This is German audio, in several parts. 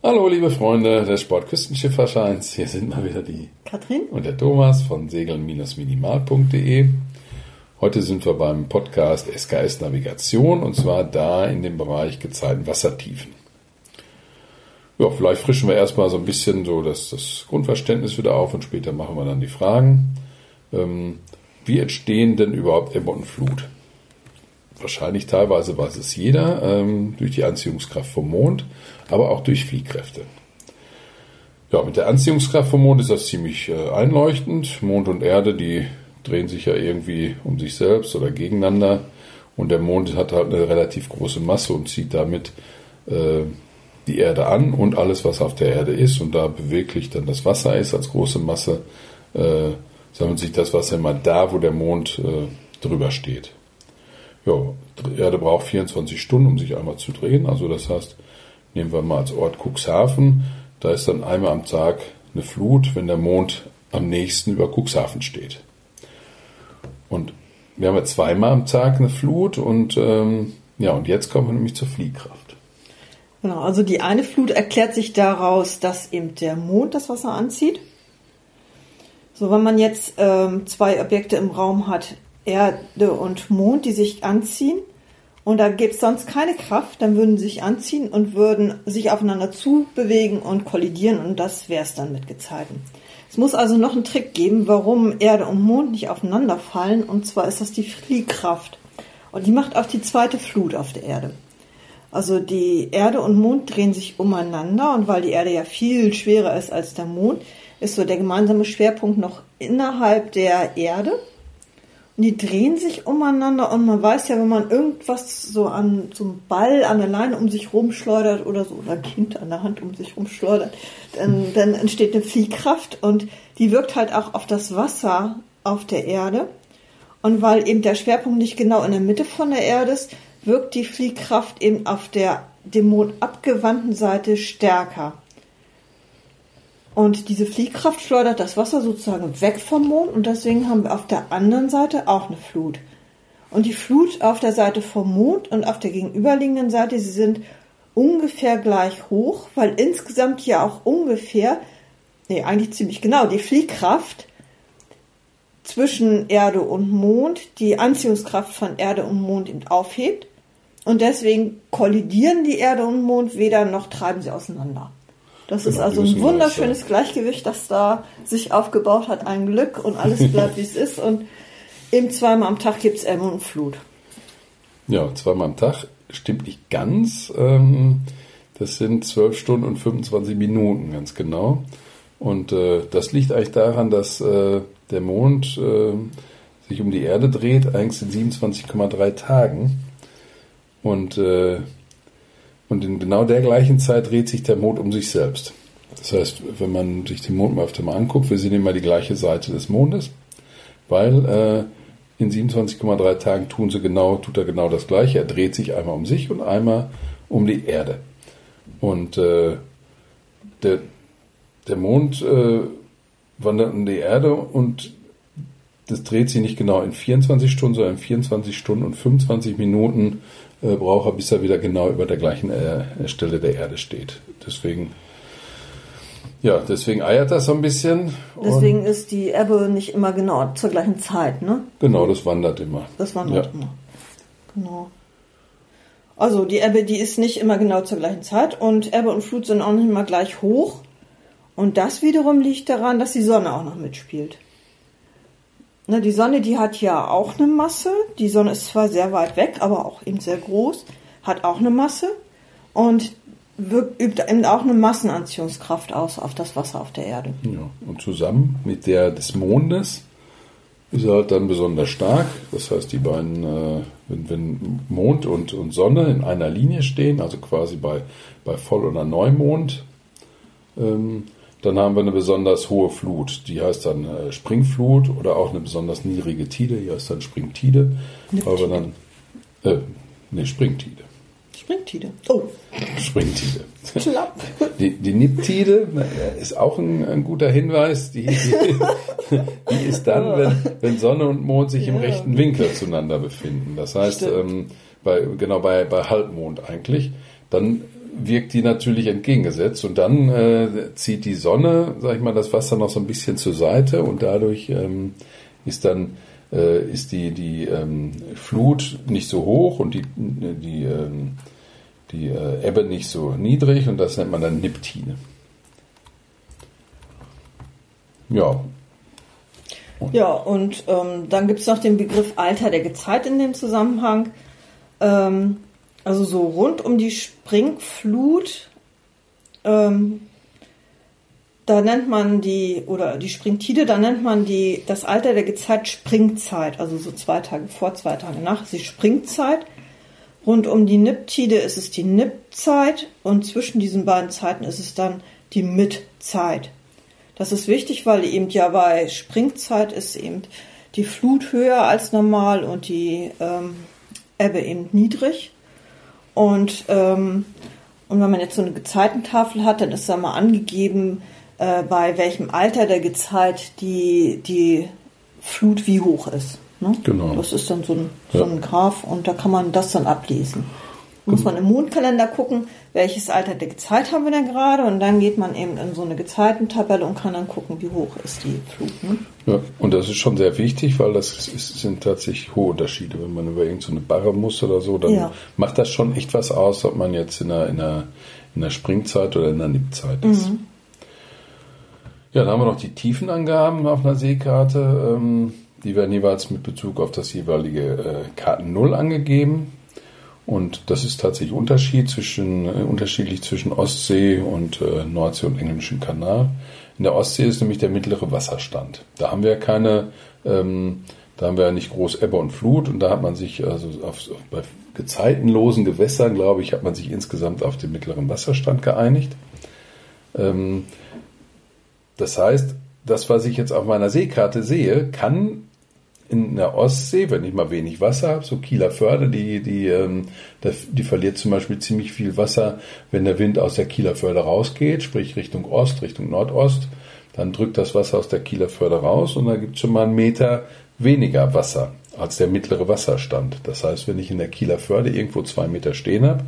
Hallo, liebe Freunde des Sportküstenschifferscheins. Hier sind mal wieder die Katrin und der Thomas von segeln-minimal.de. Heute sind wir beim Podcast SKS Navigation und zwar da in dem Bereich Gezeiten Wassertiefen. Ja, vielleicht frischen wir erstmal so ein bisschen so das, das Grundverständnis wieder auf und später machen wir dann die Fragen. Ähm, wie entstehen denn überhaupt Ebbe und Flut? Wahrscheinlich teilweise weiß es jeder, ähm, durch die Anziehungskraft vom Mond, aber auch durch Fliehkräfte. Ja, mit der Anziehungskraft vom Mond ist das ziemlich äh, einleuchtend. Mond und Erde, die drehen sich ja irgendwie um sich selbst oder gegeneinander. Und der Mond hat halt eine relativ große Masse und zieht damit äh, die Erde an und alles, was auf der Erde ist. Und da beweglich dann das Wasser ist als große Masse, äh, sammelt sich das Wasser immer da, wo der Mond äh, drüber steht. Ja, die Erde braucht 24 Stunden, um sich einmal zu drehen. Also das heißt, nehmen wir mal als Ort Cuxhaven, da ist dann einmal am Tag eine Flut, wenn der Mond am nächsten über Cuxhaven steht. Und wir haben ja zweimal am Tag eine Flut und ähm, ja, und jetzt kommen wir nämlich zur Fliehkraft. Genau, also die eine Flut erklärt sich daraus, dass eben der Mond das Wasser anzieht. So, wenn man jetzt ähm, zwei Objekte im Raum hat, Erde und Mond, die sich anziehen. Und da gibt es sonst keine Kraft, dann würden sie sich anziehen und würden sich aufeinander zubewegen und kollidieren und das wäre es dann mit Gezeiten. Es muss also noch einen Trick geben, warum Erde und Mond nicht aufeinander fallen und zwar ist das die Fliehkraft. Und die macht auch die zweite Flut auf der Erde. Also die Erde und Mond drehen sich umeinander und weil die Erde ja viel schwerer ist als der Mond, ist so der gemeinsame Schwerpunkt noch innerhalb der Erde die drehen sich umeinander und man weiß ja, wenn man irgendwas so an einem Ball an der Leine um sich rumschleudert oder so, oder ein Kind an der Hand um sich rumschleudert, dann, dann entsteht eine Fliehkraft und die wirkt halt auch auf das Wasser auf der Erde. Und weil eben der Schwerpunkt nicht genau in der Mitte von der Erde ist, wirkt die Fliehkraft eben auf der dem Mond abgewandten Seite stärker. Und diese Fliehkraft schleudert das Wasser sozusagen weg vom Mond und deswegen haben wir auf der anderen Seite auch eine Flut. Und die Flut auf der Seite vom Mond und auf der gegenüberliegenden Seite, sie sind ungefähr gleich hoch, weil insgesamt ja auch ungefähr, nee, eigentlich ziemlich genau, die Fliehkraft zwischen Erde und Mond die Anziehungskraft von Erde und Mond eben aufhebt. Und deswegen kollidieren die Erde und Mond weder noch treiben sie auseinander. Das ist also ein wunderschönes Gleichgewicht, das da sich aufgebaut hat. Ein Glück und alles bleibt, wie es ist. Und eben zweimal am Tag gibt es Ebbe und Flut. Ja, zweimal am Tag stimmt nicht ganz. Ähm, das sind zwölf Stunden und 25 Minuten, ganz genau. Und äh, das liegt eigentlich daran, dass äh, der Mond äh, sich um die Erde dreht, eigentlich in 27,3 Tagen. Und und in genau der gleichen Zeit dreht sich der Mond um sich selbst. Das heißt, wenn man sich den Mond mal öfter mal anguckt, wir sehen immer die gleiche Seite des Mondes, weil äh, in 27,3 Tagen tun sie genau, tut er genau das Gleiche. Er dreht sich einmal um sich und einmal um die Erde. Und äh, der, der Mond äh, wandert um die Erde und das dreht sich nicht genau in 24 Stunden, sondern in 24 Stunden und 25 Minuten äh, braucht er, bis er wieder genau über der gleichen äh, Stelle der Erde steht. Deswegen, ja, deswegen eiert das so ein bisschen. Deswegen ist die Ebbe nicht immer genau zur gleichen Zeit, ne? Genau, das wandert immer. Das wandert ja. immer. Genau. Also die Ebbe, die ist nicht immer genau zur gleichen Zeit und Ebbe und Flut sind auch nicht immer gleich hoch. Und das wiederum liegt daran, dass die Sonne auch noch mitspielt. Ne, die Sonne, die hat ja auch eine Masse. Die Sonne ist zwar sehr weit weg, aber auch eben sehr groß, hat auch eine Masse und wirkt, übt eben auch eine Massenanziehungskraft aus auf das Wasser auf der Erde. Ja, und zusammen mit der des Mondes ist er halt dann besonders stark. Das heißt, die beiden, äh, wenn, wenn, Mond und, und Sonne in einer Linie stehen, also quasi bei, bei Voll- oder Neumond, ähm, dann haben wir eine besonders hohe Flut, die heißt dann äh, Springflut oder auch eine besonders niedrige Tide, die heißt dann Springtide. Weil wir dann, äh, nee, Springtide. Springtide. Oh. Springtide. Klapp. Die, die Niptide ist auch ein, ein guter Hinweis. Die, die, die, ist dann, wenn, wenn Sonne und Mond sich ja. im rechten Winkel zueinander befinden. Das heißt, ähm, bei, genau bei, bei Halbmond eigentlich. Dann wirkt die natürlich entgegengesetzt und dann äh, zieht die Sonne, sag ich mal, das Wasser noch so ein bisschen zur Seite und dadurch ähm, ist dann äh, ist die die ähm, Flut nicht so hoch und die die ähm, die äh, Ebbe nicht so niedrig und das nennt man dann Niptine. Ja. Und ja, und ähm, dann gibt es noch den Begriff Alter der Gezeit in dem Zusammenhang. Ähm, also so rund um die Springflut, ähm, da nennt man die, oder die Springtide, da nennt man die, das Alter der Gezeit Springzeit, also so zwei Tage vor, zwei Tage nach, ist die Springzeit. Rund um die Niptide ist es die Nippzeit und zwischen diesen beiden Zeiten ist es dann die Mitzeit. Das ist wichtig, weil eben ja bei Springzeit ist eben die Flut höher als normal und die ähm, Ebbe eben niedrig. Und, ähm, und wenn man jetzt so eine Gezeitentafel hat, dann ist da mal angegeben, äh, bei welchem Alter der Gezeit die, die Flut wie hoch ist. Ne? Genau. Das ist dann so ein, so ein Graph und da kann man das dann ablesen muss man im Mondkalender gucken, welches Alter der Gezeit haben wir denn gerade und dann geht man eben in so eine Gezeitentabelle und kann dann gucken, wie hoch ist die Flut. Ne? Ja, und das ist schon sehr wichtig, weil das ist, sind tatsächlich hohe Unterschiede. Wenn man über irgendeine so Barre muss oder so, dann ja. macht das schon echt was aus, ob man jetzt in der, in der, in der Springzeit oder in der Nippzeit ist. Mhm. Ja, dann haben wir noch die Tiefenangaben auf einer Seekarte. Ähm, die werden jeweils mit Bezug auf das jeweilige äh, Karten 0 angegeben. Und das ist tatsächlich Unterschied zwischen, äh, unterschiedlich zwischen Ostsee und äh, Nordsee und Englischen Kanal. In der Ostsee ist nämlich der mittlere Wasserstand. Da haben wir keine, ähm, da haben wir ja nicht groß Ebbe und Flut und da hat man sich also auf, bei gezeitenlosen Gewässern, glaube ich, hat man sich insgesamt auf den mittleren Wasserstand geeinigt. Ähm, das heißt, das, was ich jetzt auf meiner Seekarte sehe, kann in der Ostsee, wenn ich mal wenig Wasser habe, so Kieler Förde, die, die, ähm, die verliert zum Beispiel ziemlich viel Wasser, wenn der Wind aus der Kieler Förde rausgeht, sprich Richtung Ost, Richtung Nordost, dann drückt das Wasser aus der Kieler Förde raus und da gibt es schon mal einen Meter weniger Wasser als der mittlere Wasserstand. Das heißt, wenn ich in der Kieler Förde irgendwo zwei Meter stehen habe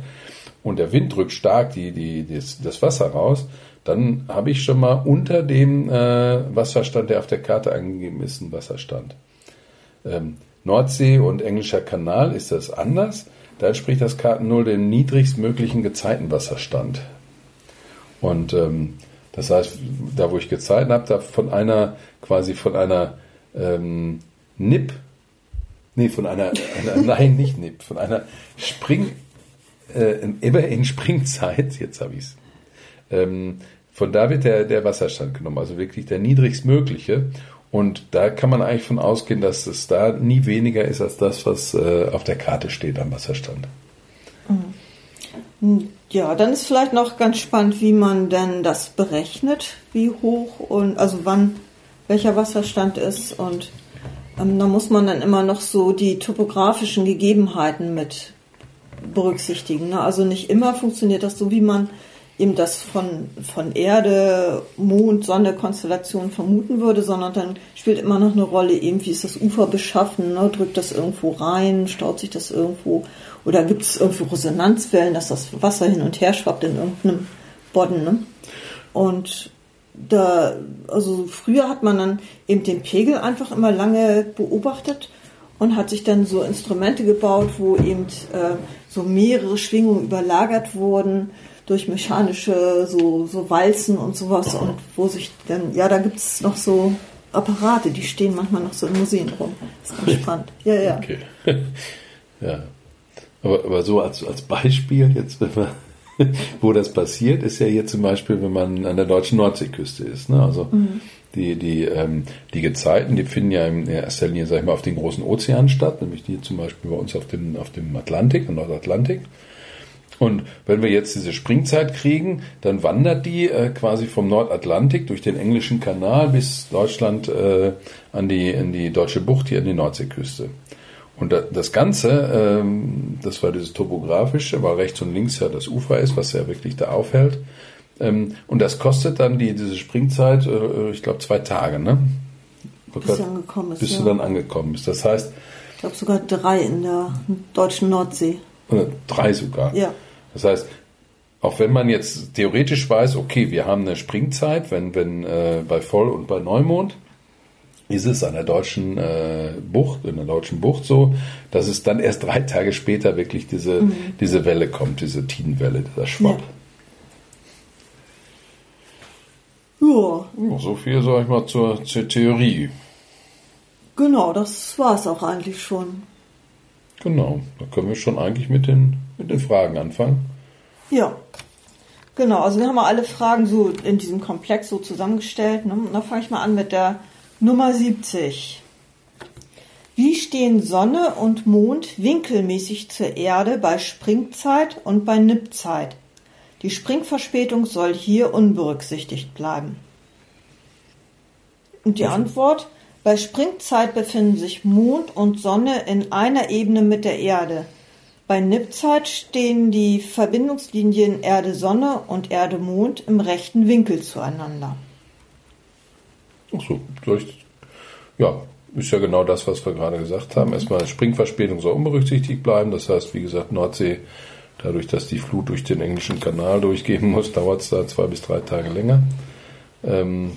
und der Wind drückt stark die, die, das, das Wasser raus, dann habe ich schon mal unter dem äh, Wasserstand, der auf der Karte angegeben ist, einen Wasserstand ähm, Nordsee und Englischer Kanal ist das anders. Da entspricht das Karten 0 dem niedrigstmöglichen Gezeitenwasserstand. Und ähm, das heißt, da wo ich Gezeiten habe, da von einer quasi von einer ähm, Nip, nee, von einer, einer nein, nicht Nip, von einer Spring, äh, immer in Springzeit, jetzt habe ich es, ähm, von da wird der, der Wasserstand genommen, also wirklich der niedrigstmögliche. Und da kann man eigentlich von ausgehen, dass es da nie weniger ist als das, was äh, auf der Karte steht am Wasserstand. Mhm. Ja, dann ist vielleicht noch ganz spannend, wie man denn das berechnet, wie hoch und also wann welcher Wasserstand ist und ähm, da muss man dann immer noch so die topografischen Gegebenheiten mit berücksichtigen. Ne? Also nicht immer funktioniert das so, wie man eben das von, von Erde, Mond, Sonne, Konstellation vermuten würde, sondern dann spielt immer noch eine Rolle, eben wie ist das Ufer beschaffen, ne? drückt das irgendwo rein, staut sich das irgendwo oder gibt es irgendwo Resonanzwellen, dass das Wasser hin und her schwappt in irgendeinem Bodden. Ne? Und da, also früher hat man dann eben den Pegel einfach immer lange beobachtet und hat sich dann so Instrumente gebaut, wo eben äh, so mehrere Schwingungen überlagert wurden durch mechanische so, so Walzen und sowas und wo sich dann, ja, da gibt es noch so Apparate, die stehen manchmal noch so in Museen rum. Das ist ganz spannend. Ja, ja. Okay. ja. Aber, aber so als, als Beispiel jetzt, wenn man, wo das passiert, ist ja hier zum Beispiel, wenn man an der deutschen Nordseeküste ist. Ne? Also mhm. die, die, ähm, die Gezeiten, die finden ja in erster Linie, sag ich mal, auf den großen Ozeanen statt, nämlich die zum Beispiel bei uns auf dem, auf dem Atlantik, im Nordatlantik. Und wenn wir jetzt diese Springzeit kriegen, dann wandert die äh, quasi vom Nordatlantik durch den englischen Kanal bis Deutschland äh, an die, in die deutsche Bucht hier an die Nordseeküste. Und das Ganze, ähm, das war dieses topografische, weil rechts und links ja das Ufer ist, was ja wirklich da aufhält. Ähm, und das kostet dann die, diese Springzeit, äh, ich glaube, zwei Tage, ne? Bis du angekommen bist. Bis ja. du dann angekommen bist. Das heißt. Ich glaube sogar drei in der deutschen Nordsee. Oder drei sogar. Ja. Das heißt, auch wenn man jetzt theoretisch weiß, okay, wir haben eine Springzeit, wenn, wenn äh, bei Voll- und bei Neumond, ist es an der deutschen äh, Bucht, in der deutschen Bucht so, dass es dann erst drei Tage später wirklich diese, mhm. diese Welle kommt, diese Tidenwelle, dieser Schwapp. Ja. ja. So viel, sag ich mal, zur, zur Theorie. Genau, das war es auch eigentlich schon. Genau, da können wir schon eigentlich mit den, mit den Fragen anfangen. Ja, genau. Also wir haben alle Fragen so in diesem Komplex so zusammengestellt. Ne? Und da fange ich mal an mit der Nummer 70. Wie stehen Sonne und Mond winkelmäßig zur Erde bei Springzeit und bei Nippzeit? Die Springverspätung soll hier unberücksichtigt bleiben. Und die Antwort, bei Springzeit befinden sich Mond und Sonne in einer Ebene mit der Erde. Bei Nippzeit stehen die Verbindungslinien Erde-Sonne und Erde-Mond im rechten Winkel zueinander. Ach so, ja, ist ja genau das, was wir gerade gesagt haben. Erstmal Springverspätung soll unberücksichtigt bleiben. Das heißt, wie gesagt, Nordsee, dadurch, dass die Flut durch den englischen Kanal durchgehen muss, dauert es da zwei bis drei Tage länger. Ähm,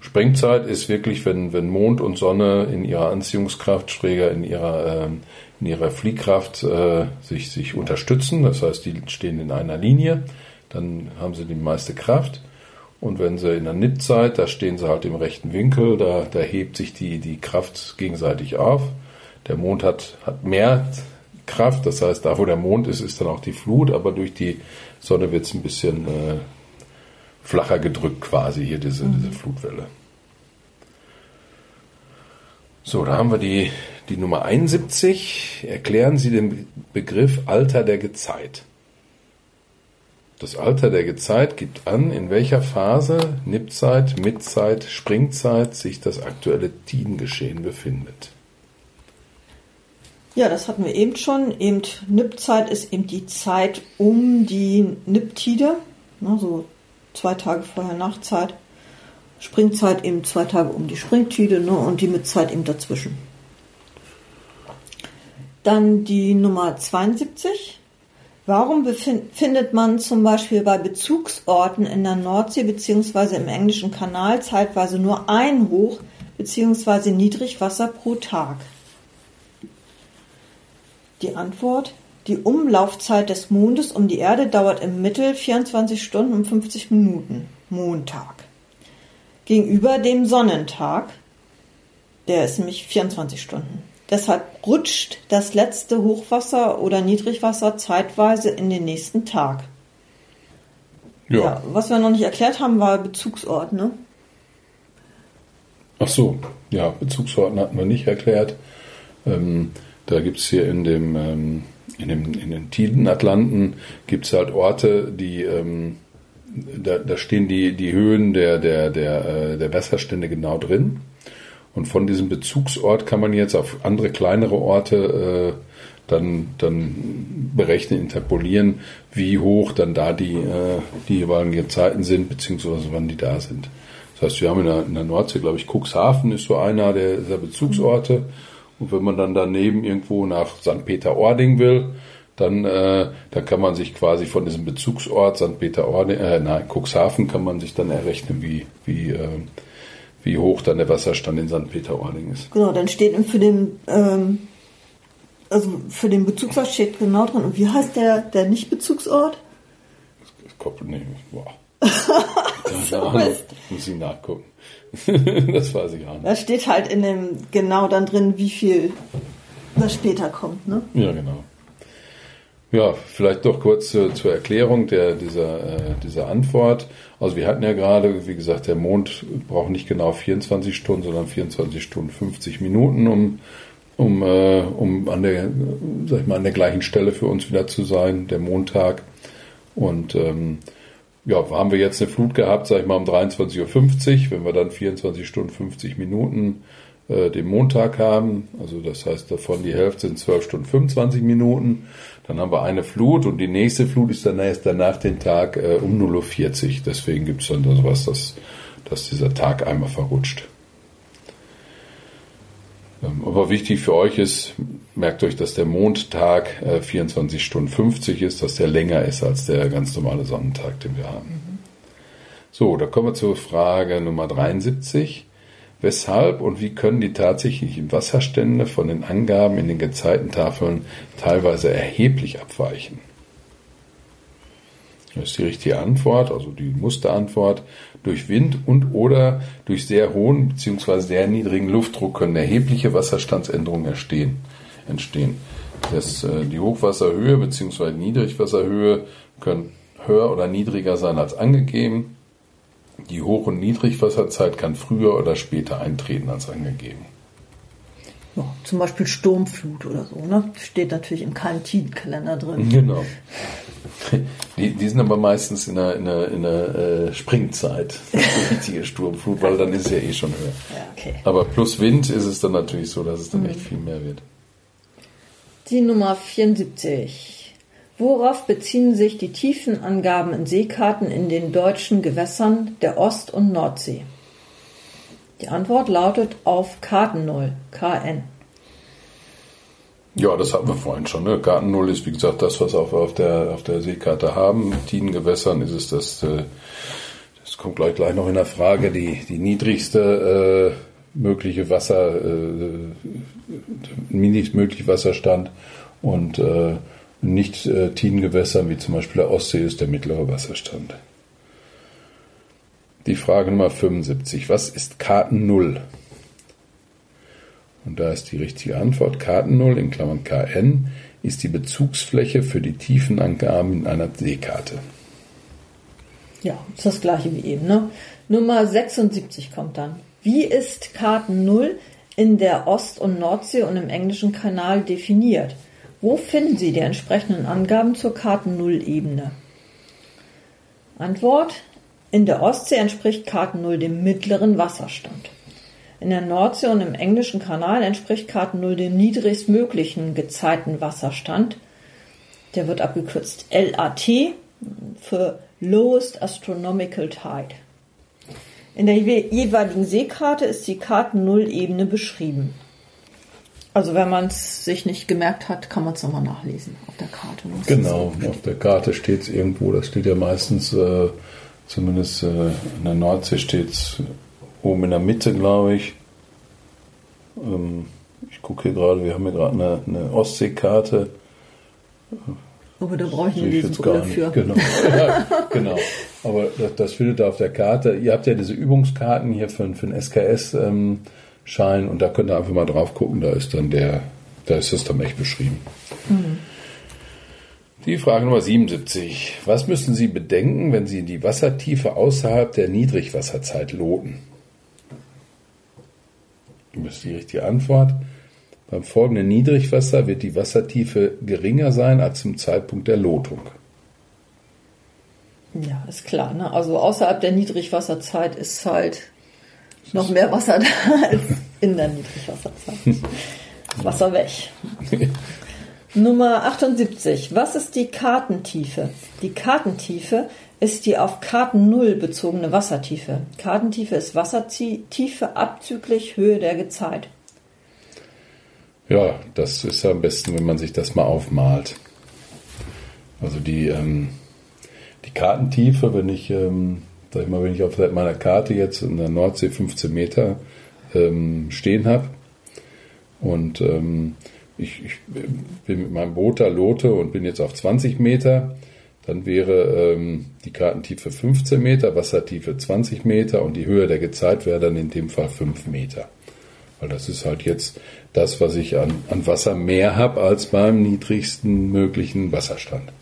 Sprengzeit ist wirklich, wenn, wenn Mond und Sonne in ihrer Anziehungskraft, schräger in ihrer, äh, in ihrer Fliehkraft äh, sich, sich unterstützen. Das heißt, die stehen in einer Linie, dann haben sie die meiste Kraft. Und wenn sie in der Nipzeit, da stehen sie halt im rechten Winkel, da, da hebt sich die, die Kraft gegenseitig auf. Der Mond hat, hat mehr Kraft, das heißt, da wo der Mond ist, ist dann auch die Flut, aber durch die Sonne wird es ein bisschen äh, flacher gedrückt quasi hier, diese, mhm. diese Flutwelle. So, da haben wir die, die Nummer 71. Erklären Sie den Begriff Alter der Gezeit. Das Alter der Gezeit gibt an, in welcher Phase, Nippzeit, Mitzeit, Springzeit sich das aktuelle Tidengeschehen befindet. Ja, das hatten wir eben schon. Eben Nippzeit ist eben die Zeit um die Nipptide, ne, so zwei Tage vorher Nachtzeit. Springzeit eben zwei Tage um die Springtide ne, und die Mitzeit eben dazwischen. Dann die Nummer 72. Warum findet man zum Beispiel bei Bezugsorten in der Nordsee bzw. im englischen Kanal zeitweise nur ein Hoch- bzw. Niedrigwasser pro Tag? Die Antwort die Umlaufzeit des Mondes um die Erde dauert im Mittel 24 Stunden und 50 Minuten Montag. Gegenüber dem Sonnentag, der ist nämlich 24 Stunden. Deshalb rutscht das letzte Hochwasser oder Niedrigwasser zeitweise in den nächsten Tag. Ja. ja. was wir noch nicht erklärt haben, war Bezugsort, ne? Ach so, ja, Bezugsorten hatten wir nicht erklärt. Ähm, da gibt es hier in dem, ähm, in dem in den Tidenatlanten gibt es halt Orte, die ähm, da, da stehen die, die Höhen der, der, der, äh, der Wasserstände genau drin. Und von diesem Bezugsort kann man jetzt auf andere kleinere Orte äh, dann, dann berechnen, interpolieren, wie hoch dann da die, äh, die jeweiligen Gezeiten sind, beziehungsweise wann die da sind. Das heißt, wir haben in der, in der Nordsee, glaube ich, Cuxhaven ist so einer der, der Bezugsorte. Und wenn man dann daneben irgendwo nach St. Peter-Ording will, dann, äh, dann kann man sich quasi von diesem Bezugsort St. Peter-Ording, äh, nein, Cuxhaven kann man sich dann errechnen, wie, wie, äh, wie hoch dann der Wasserstand in St. Peter-Ording ist. Genau, dann steht für den, ähm, also für den Bezugsort steht genau drin. Und wie heißt der, der Nicht-Bezugsort? Nee, wow. Keine Ahnung, muss ich nachgucken. das weiß ich auch nicht. Da steht halt in dem genau dann drin, wie viel das später kommt, ne? Ja, genau. Ja, vielleicht doch kurz zur, zur Erklärung der, dieser, äh, dieser Antwort. Also wir hatten ja gerade, wie gesagt, der Mond braucht nicht genau 24 Stunden, sondern 24 Stunden 50 Minuten, um, um, äh, um an, der, sag ich mal, an der gleichen Stelle für uns wieder zu sein, der Montag. Und ähm, ja, haben wir jetzt eine Flut gehabt, sag ich mal, um 23.50 Uhr, wenn wir dann 24 Stunden 50 Minuten äh, den Montag haben, also das heißt davon die Hälfte sind 12 Stunden 25 Minuten, dann haben wir eine Flut und die nächste Flut ist dann erst danach den Tag äh, um 0.40 Uhr. Deswegen gibt es dann sowas, dass, dass dieser Tag einmal verrutscht. Ähm, aber wichtig für euch ist, merkt euch, dass der Mondtag 24 Stunden 50 ist, dass der länger ist als der ganz normale Sonnentag, den wir haben. Mhm. So, da kommen wir zur Frage Nummer 73. Weshalb und wie können die tatsächlichen Wasserstände von den Angaben in den Gezeitentafeln teilweise erheblich abweichen? Das ist die richtige Antwort, also die Musterantwort. Durch Wind und oder durch sehr hohen bzw. sehr niedrigen Luftdruck können erhebliche Wasserstandsänderungen entstehen. entstehen. Das, äh, die Hochwasserhöhe bzw. Niedrigwasserhöhe können höher oder niedriger sein als angegeben. Die Hoch- und Niedrigwasserzeit kann früher oder später eintreten als angegeben. Ja, zum Beispiel Sturmflut oder so, ne? Steht natürlich im Kantinkalender drin. Genau. Die, die, sind aber meistens in der, in der, in der äh, Springzeit, die richtige Sturmflut, weil dann ist es ja eh schon höher. Ja, okay. Aber plus Wind ist es dann natürlich so, dass es dann mhm. echt viel mehr wird. Die Nummer 74. Worauf beziehen sich die Tiefenangaben in Seekarten in den deutschen Gewässern der Ost- und Nordsee? Die Antwort lautet auf Kartennull, KN. Ja, das hatten wir vorhin schon. Ne? Karten Null ist, wie gesagt, das, was wir auf, der, auf der Seekarte haben. Tidenengewässern ist es das, äh, das kommt gleich, gleich noch in der Frage, die, die niedrigste äh, mögliche Wasser, äh, mögliche Wasserstand und äh, nicht äh, Tidengewässern, wie zum Beispiel der Ostsee, ist der mittlere Wasserstand. Die Frage Nummer 75. Was ist Karten Null? Und da ist die richtige Antwort. Karten Null in Klammern KN ist die Bezugsfläche für die Tiefenangaben in einer Seekarte. Ja, ist das gleiche wie eben. Ne? Nummer 76 kommt dann. Wie ist Karten Null in der Ost- und Nordsee und im englischen Kanal definiert? Wo finden Sie die entsprechenden Angaben zur Karten-Null-Ebene? Antwort: In der Ostsee entspricht Karten Null dem mittleren Wasserstand. In der Nordsee und im englischen Kanal entspricht Karten Null dem niedrigstmöglichen Gezeitenwasserstand. Der wird abgekürzt LAT für Lowest Astronomical Tide. In der jeweiligen Seekarte ist die Karten-Null-Ebene beschrieben. Also wenn man es sich nicht gemerkt hat, kann man es nochmal nachlesen auf der Karte. Genau, auf der Karte steht es irgendwo, das steht ja meistens, äh, zumindest äh, in der Nordsee steht es oben in der Mitte, glaube ich. Ähm, ich gucke hier gerade, wir haben hier gerade eine, eine Ostseekarte. Aber da brauche ich eine Lesebrille für. Genau. ja, genau. Aber das, das findet ihr auf der Karte. Ihr habt ja diese Übungskarten hier für, für den SKS. Ähm, und da könnt ihr einfach mal drauf gucken, da ist dann der, da ist das dann echt beschrieben. Mhm. Die Frage Nummer 77. Was müssen Sie bedenken, wenn Sie die Wassertiefe außerhalb der Niedrigwasserzeit loten? Das ist die richtige Antwort. Beim folgenden Niedrigwasser wird die Wassertiefe geringer sein als zum Zeitpunkt der Lotung. Ja, ist klar. Ne? Also außerhalb der Niedrigwasserzeit ist halt noch mehr Wasser da als in der Niedrigwasserzeit. Wasser weg. Nummer 78. Was ist die Kartentiefe? Die Kartentiefe ist die auf Karten 0 bezogene Wassertiefe. Kartentiefe ist Wassertiefe abzüglich Höhe der Gezeit. Ja, das ist am besten, wenn man sich das mal aufmalt. Also die, ähm, die Kartentiefe, wenn ich ähm, sag ich mal, wenn ich auf meiner Karte jetzt in der Nordsee 15 Meter ähm, stehen habe und ähm, ich, ich, bin mit meinem Boot da lote und bin jetzt auf 20 Meter, dann wäre ähm, die Kartentiefe 15 Meter, Wassertiefe 20 Meter und die Höhe der Gezeit wäre dann in dem Fall 5 Meter. Weil das ist halt jetzt das, was ich an, an Wasser mehr habe als beim niedrigsten möglichen Wasserstand.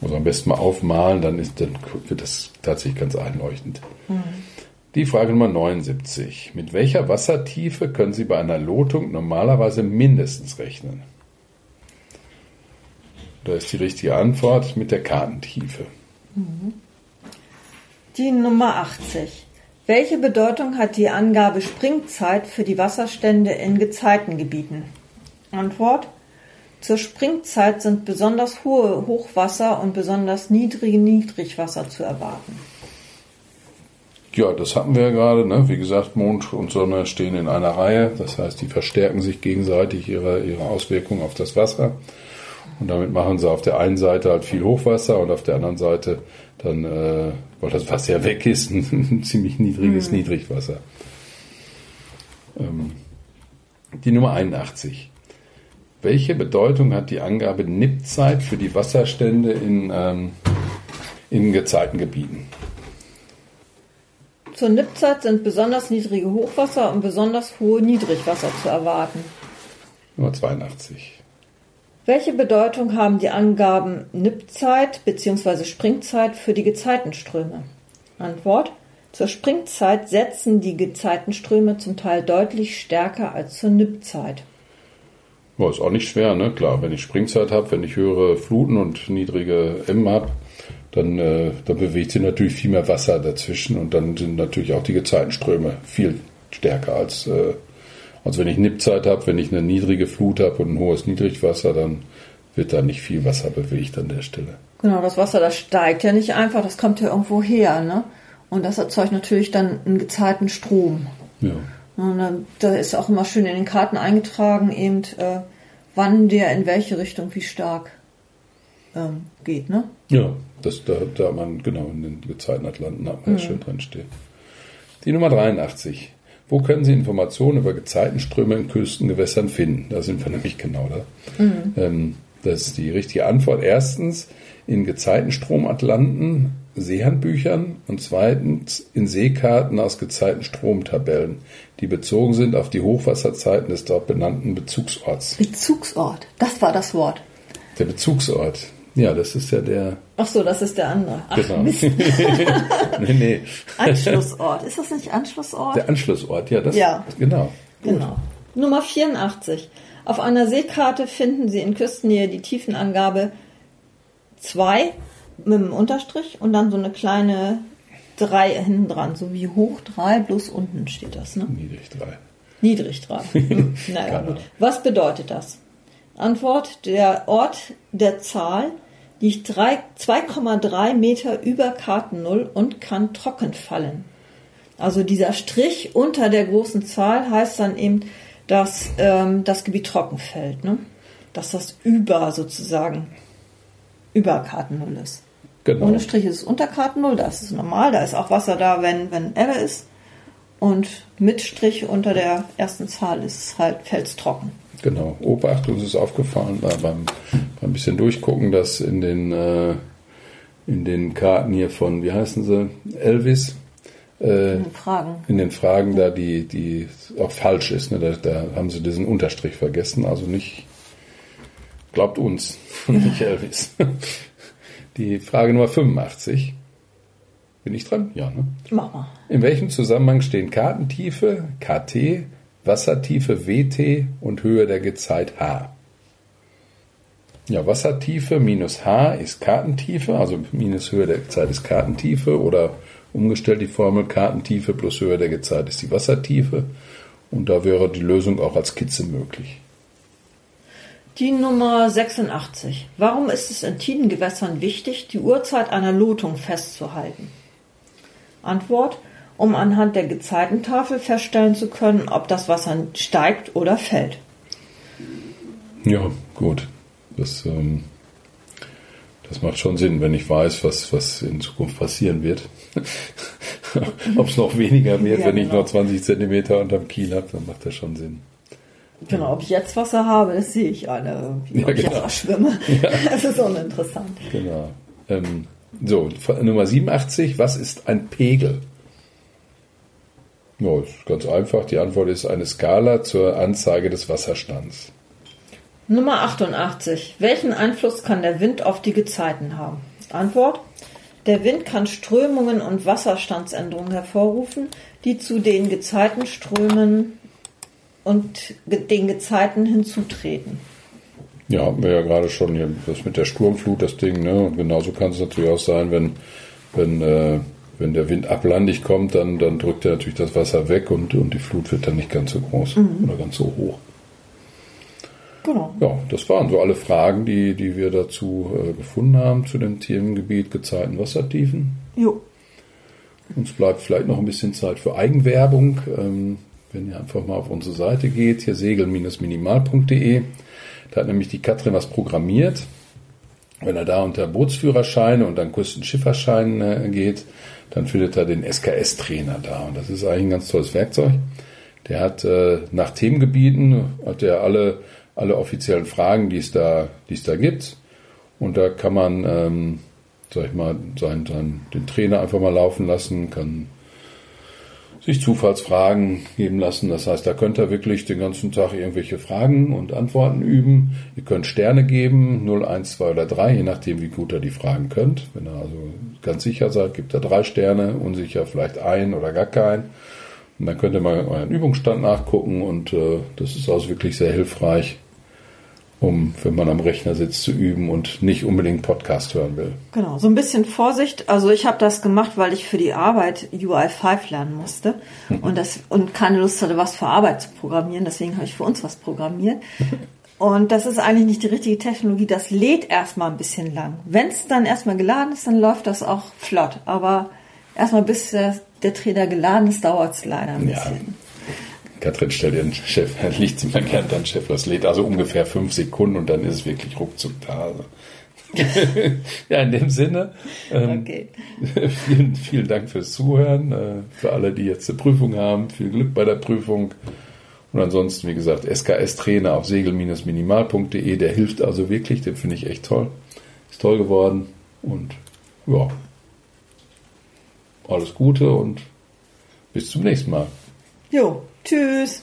Also am besten mal aufmalen, dann, ist, dann wird das tatsächlich ganz einleuchtend. Mhm. Die Frage Nummer 79. Mit welcher Wassertiefe können Sie bei einer Lotung normalerweise mindestens rechnen? Da ist die richtige Antwort mit der Kartentiefe. Mhm. Die Nummer 80. Welche Bedeutung hat die Angabe Springzeit für die Wasserstände in Gezeitengebieten? Antwort zur Springzeit sind besonders hohe Hochwasser und besonders niedrige Niedrigwasser zu erwarten. Ja, das hatten wir ja gerade. Ne? Wie gesagt, Mond und Sonne stehen in einer Reihe. Das heißt, die verstärken sich gegenseitig ihre, ihre Auswirkungen auf das Wasser. Und damit machen sie auf der einen Seite halt viel Hochwasser und auf der anderen Seite dann, äh, weil das Wasser ja weg ist, ein ziemlich niedriges mhm. Niedrigwasser. Ähm, die Nummer 81. Welche Bedeutung hat die Angabe NIP-Zeit für die Wasserstände in, ähm, in Gezeitengebieten? Zur NIP-Zeit sind besonders niedrige Hochwasser und besonders hohe Niedrigwasser zu erwarten. Nummer 82. Welche Bedeutung haben die Angaben NIP-Zeit bzw. Springzeit für die Gezeitenströme? Antwort. Zur Springzeit setzen die Gezeitenströme zum Teil deutlich stärker als zur NIP-Zeit. Ja, ist auch nicht schwer, ne? Klar, wenn ich Springzeit habe, wenn ich höhere Fluten und niedrige M habe, dann, äh, dann bewegt sich natürlich viel mehr Wasser dazwischen und dann sind natürlich auch die Gezeitenströme viel stärker als, äh, als wenn ich Nippzeit habe, wenn ich eine niedrige Flut habe und ein hohes Niedrigwasser, dann wird da nicht viel Wasser bewegt an der Stelle. Genau, das Wasser, das steigt ja nicht einfach, das kommt ja irgendwo her, ne? Und das erzeugt natürlich dann einen gezeiten Strom. Ja. Und dann, da ist auch immer schön in den Karten eingetragen, eben, äh, wann der in welche Richtung wie stark ähm, geht, ne? Ja, das, da, da man, genau, in den Gezeitenatlanten hat man mhm. ja schön drin stehen. Die Nummer 83. Wo können Sie Informationen über Gezeitenströme in Küstengewässern finden? Da sind wir nämlich genau da. Mhm. Ähm, das ist die richtige Antwort. Erstens in Gezeitenstromatlanten, Seehandbüchern und zweitens in Seekarten aus Gezeitenstromtabellen, die bezogen sind auf die Hochwasserzeiten des dort benannten Bezugsorts. Bezugsort, das war das Wort. Der Bezugsort. Ja, das ist ja der. Ach so, das ist der andere. Ach, genau. nee, nee. Anschlussort. Ist das nicht Anschlussort? Der Anschlussort, ja, das. Ja. Genau. Genau. Nummer 84. Auf einer Seekarte finden Sie in Küstennähe die Tiefenangabe 2 mit einem Unterstrich und dann so eine kleine 3 hinten dran, so wie hoch 3, bloß unten steht das, ne? Niedrig 3. Niedrig 3. Hm. naja, gut. Was bedeutet das? Antwort, der Ort der Zahl liegt 2,3 Meter über Kartennull und kann trocken fallen. Also dieser Strich unter der großen Zahl heißt dann eben, dass ähm, das Gebiet trocken fällt. Ne? Dass das über sozusagen über Kartennull ist. Genau. Ohne Strich ist es unter Kartennull, da ist es normal, da ist auch Wasser da, wenn, wenn Ebbe ist. Und mit Strich unter der ersten Zahl ist es halt, fällt es trocken. Genau. Obacht, uns ist aufgefallen beim, beim bisschen durchgucken, dass in den, äh, in den Karten hier von, wie heißen sie, Elvis, äh, in den Fragen. In den Fragen da, die, die auch falsch ist. Ne? Da, da haben sie diesen Unterstrich vergessen. Also nicht, glaubt uns, nicht Elvis. Die Frage Nummer 85. Bin ich dran? Ja, ne? Mach mal. In welchem Zusammenhang stehen Kartentiefe, KT, Wassertiefe WT und Höhe der Gezeit H. Ja, Wassertiefe minus H ist Kartentiefe, also minus Höhe der Gezeit ist Kartentiefe oder umgestellt die Formel Kartentiefe plus Höhe der Gezeit ist die Wassertiefe und da wäre die Lösung auch als Skizze möglich. Die Nummer 86. Warum ist es in Tidengewässern wichtig, die Uhrzeit einer Lotung festzuhalten? Antwort um anhand der Gezeitentafel feststellen zu können, ob das Wasser steigt oder fällt. Ja, gut. Das, ähm, das macht schon Sinn, wenn ich weiß, was, was in Zukunft passieren wird. ob es noch weniger wird, ja, wenn genau. ich noch 20 Zentimeter unterm Kiel habe, dann macht das schon Sinn. Genau, ob ich jetzt Wasser habe, das sehe ich alle irgendwie, ob ja, genau. ich auch schwimme. Ja. Das ist uninteressant. Genau. Ähm, so, Nummer 87, was ist ein Pegel? Ja, ist ganz einfach. Die Antwort ist eine Skala zur Anzeige des Wasserstands. Nummer 88. Welchen Einfluss kann der Wind auf die Gezeiten haben? Antwort. Der Wind kann Strömungen und Wasserstandsänderungen hervorrufen, die zu den Gezeitenströmen und den Gezeiten hinzutreten. Ja, hatten wir ja gerade schon hier das mit der Sturmflut, das Ding, ne? Und genauso kann es natürlich auch sein, wenn, wenn äh, wenn der Wind ablandig kommt, dann, dann drückt er natürlich das Wasser weg und, und die Flut wird dann nicht ganz so groß mhm. oder ganz so hoch. Genau. Ja, das waren so alle Fragen, die, die wir dazu äh, gefunden haben zu dem Themengebiet Gezeiten Wassertiefen. Jo. Uns bleibt vielleicht noch ein bisschen Zeit für Eigenwerbung. Ähm, wenn ihr einfach mal auf unsere Seite geht, hier segel-minimal.de. Da hat nämlich die Katrin was programmiert. Wenn er da unter Bootsführerscheine und dann Küstenschifferschein äh, geht, dann findet er den SKS-Trainer da. Und das ist eigentlich ein ganz tolles Werkzeug. Der hat äh, nach Themengebieten, hat er alle, alle offiziellen Fragen, die es da, die es da gibt. Und da kann man, ähm, sag ich mal, sein, sein, den Trainer einfach mal laufen lassen, kann sich Zufallsfragen geben lassen. Das heißt, da könnt ihr wirklich den ganzen Tag irgendwelche Fragen und Antworten üben. Ihr könnt Sterne geben, 0, 1, 2 oder 3, je nachdem, wie gut ihr die Fragen könnt. Wenn ihr also ganz sicher seid, gibt ihr drei Sterne, unsicher vielleicht ein oder gar keinen. Und dann könnt ihr mal euren Übungsstand nachgucken und äh, das ist also wirklich sehr hilfreich um, wenn man am Rechner sitzt, zu üben und nicht unbedingt Podcast hören will. Genau, so ein bisschen Vorsicht. Also ich habe das gemacht, weil ich für die Arbeit UI5 lernen musste und, das, und keine Lust hatte, was für Arbeit zu programmieren. Deswegen habe ich für uns was programmiert. Und das ist eigentlich nicht die richtige Technologie. Das lädt erstmal ein bisschen lang. Wenn es dann erstmal geladen ist, dann läuft das auch flott. Aber erstmal bis der, der Trainer geladen ist, dauert es leider ein bisschen. Katrin stellt ihren Chef, liegt sie mal gern dann Chef, das lädt also ungefähr fünf Sekunden und dann ist es wirklich ruckzuck da. Also. ja, in dem Sinne, ähm, okay. vielen, vielen Dank fürs Zuhören. Äh, für alle, die jetzt eine Prüfung haben, viel Glück bei der Prüfung. Und ansonsten, wie gesagt, SKS-Trainer auf segel-minimal.de, der hilft also wirklich, den finde ich echt toll. Ist toll geworden und ja, alles Gute und bis zum nächsten Mal. Jo, tschüss.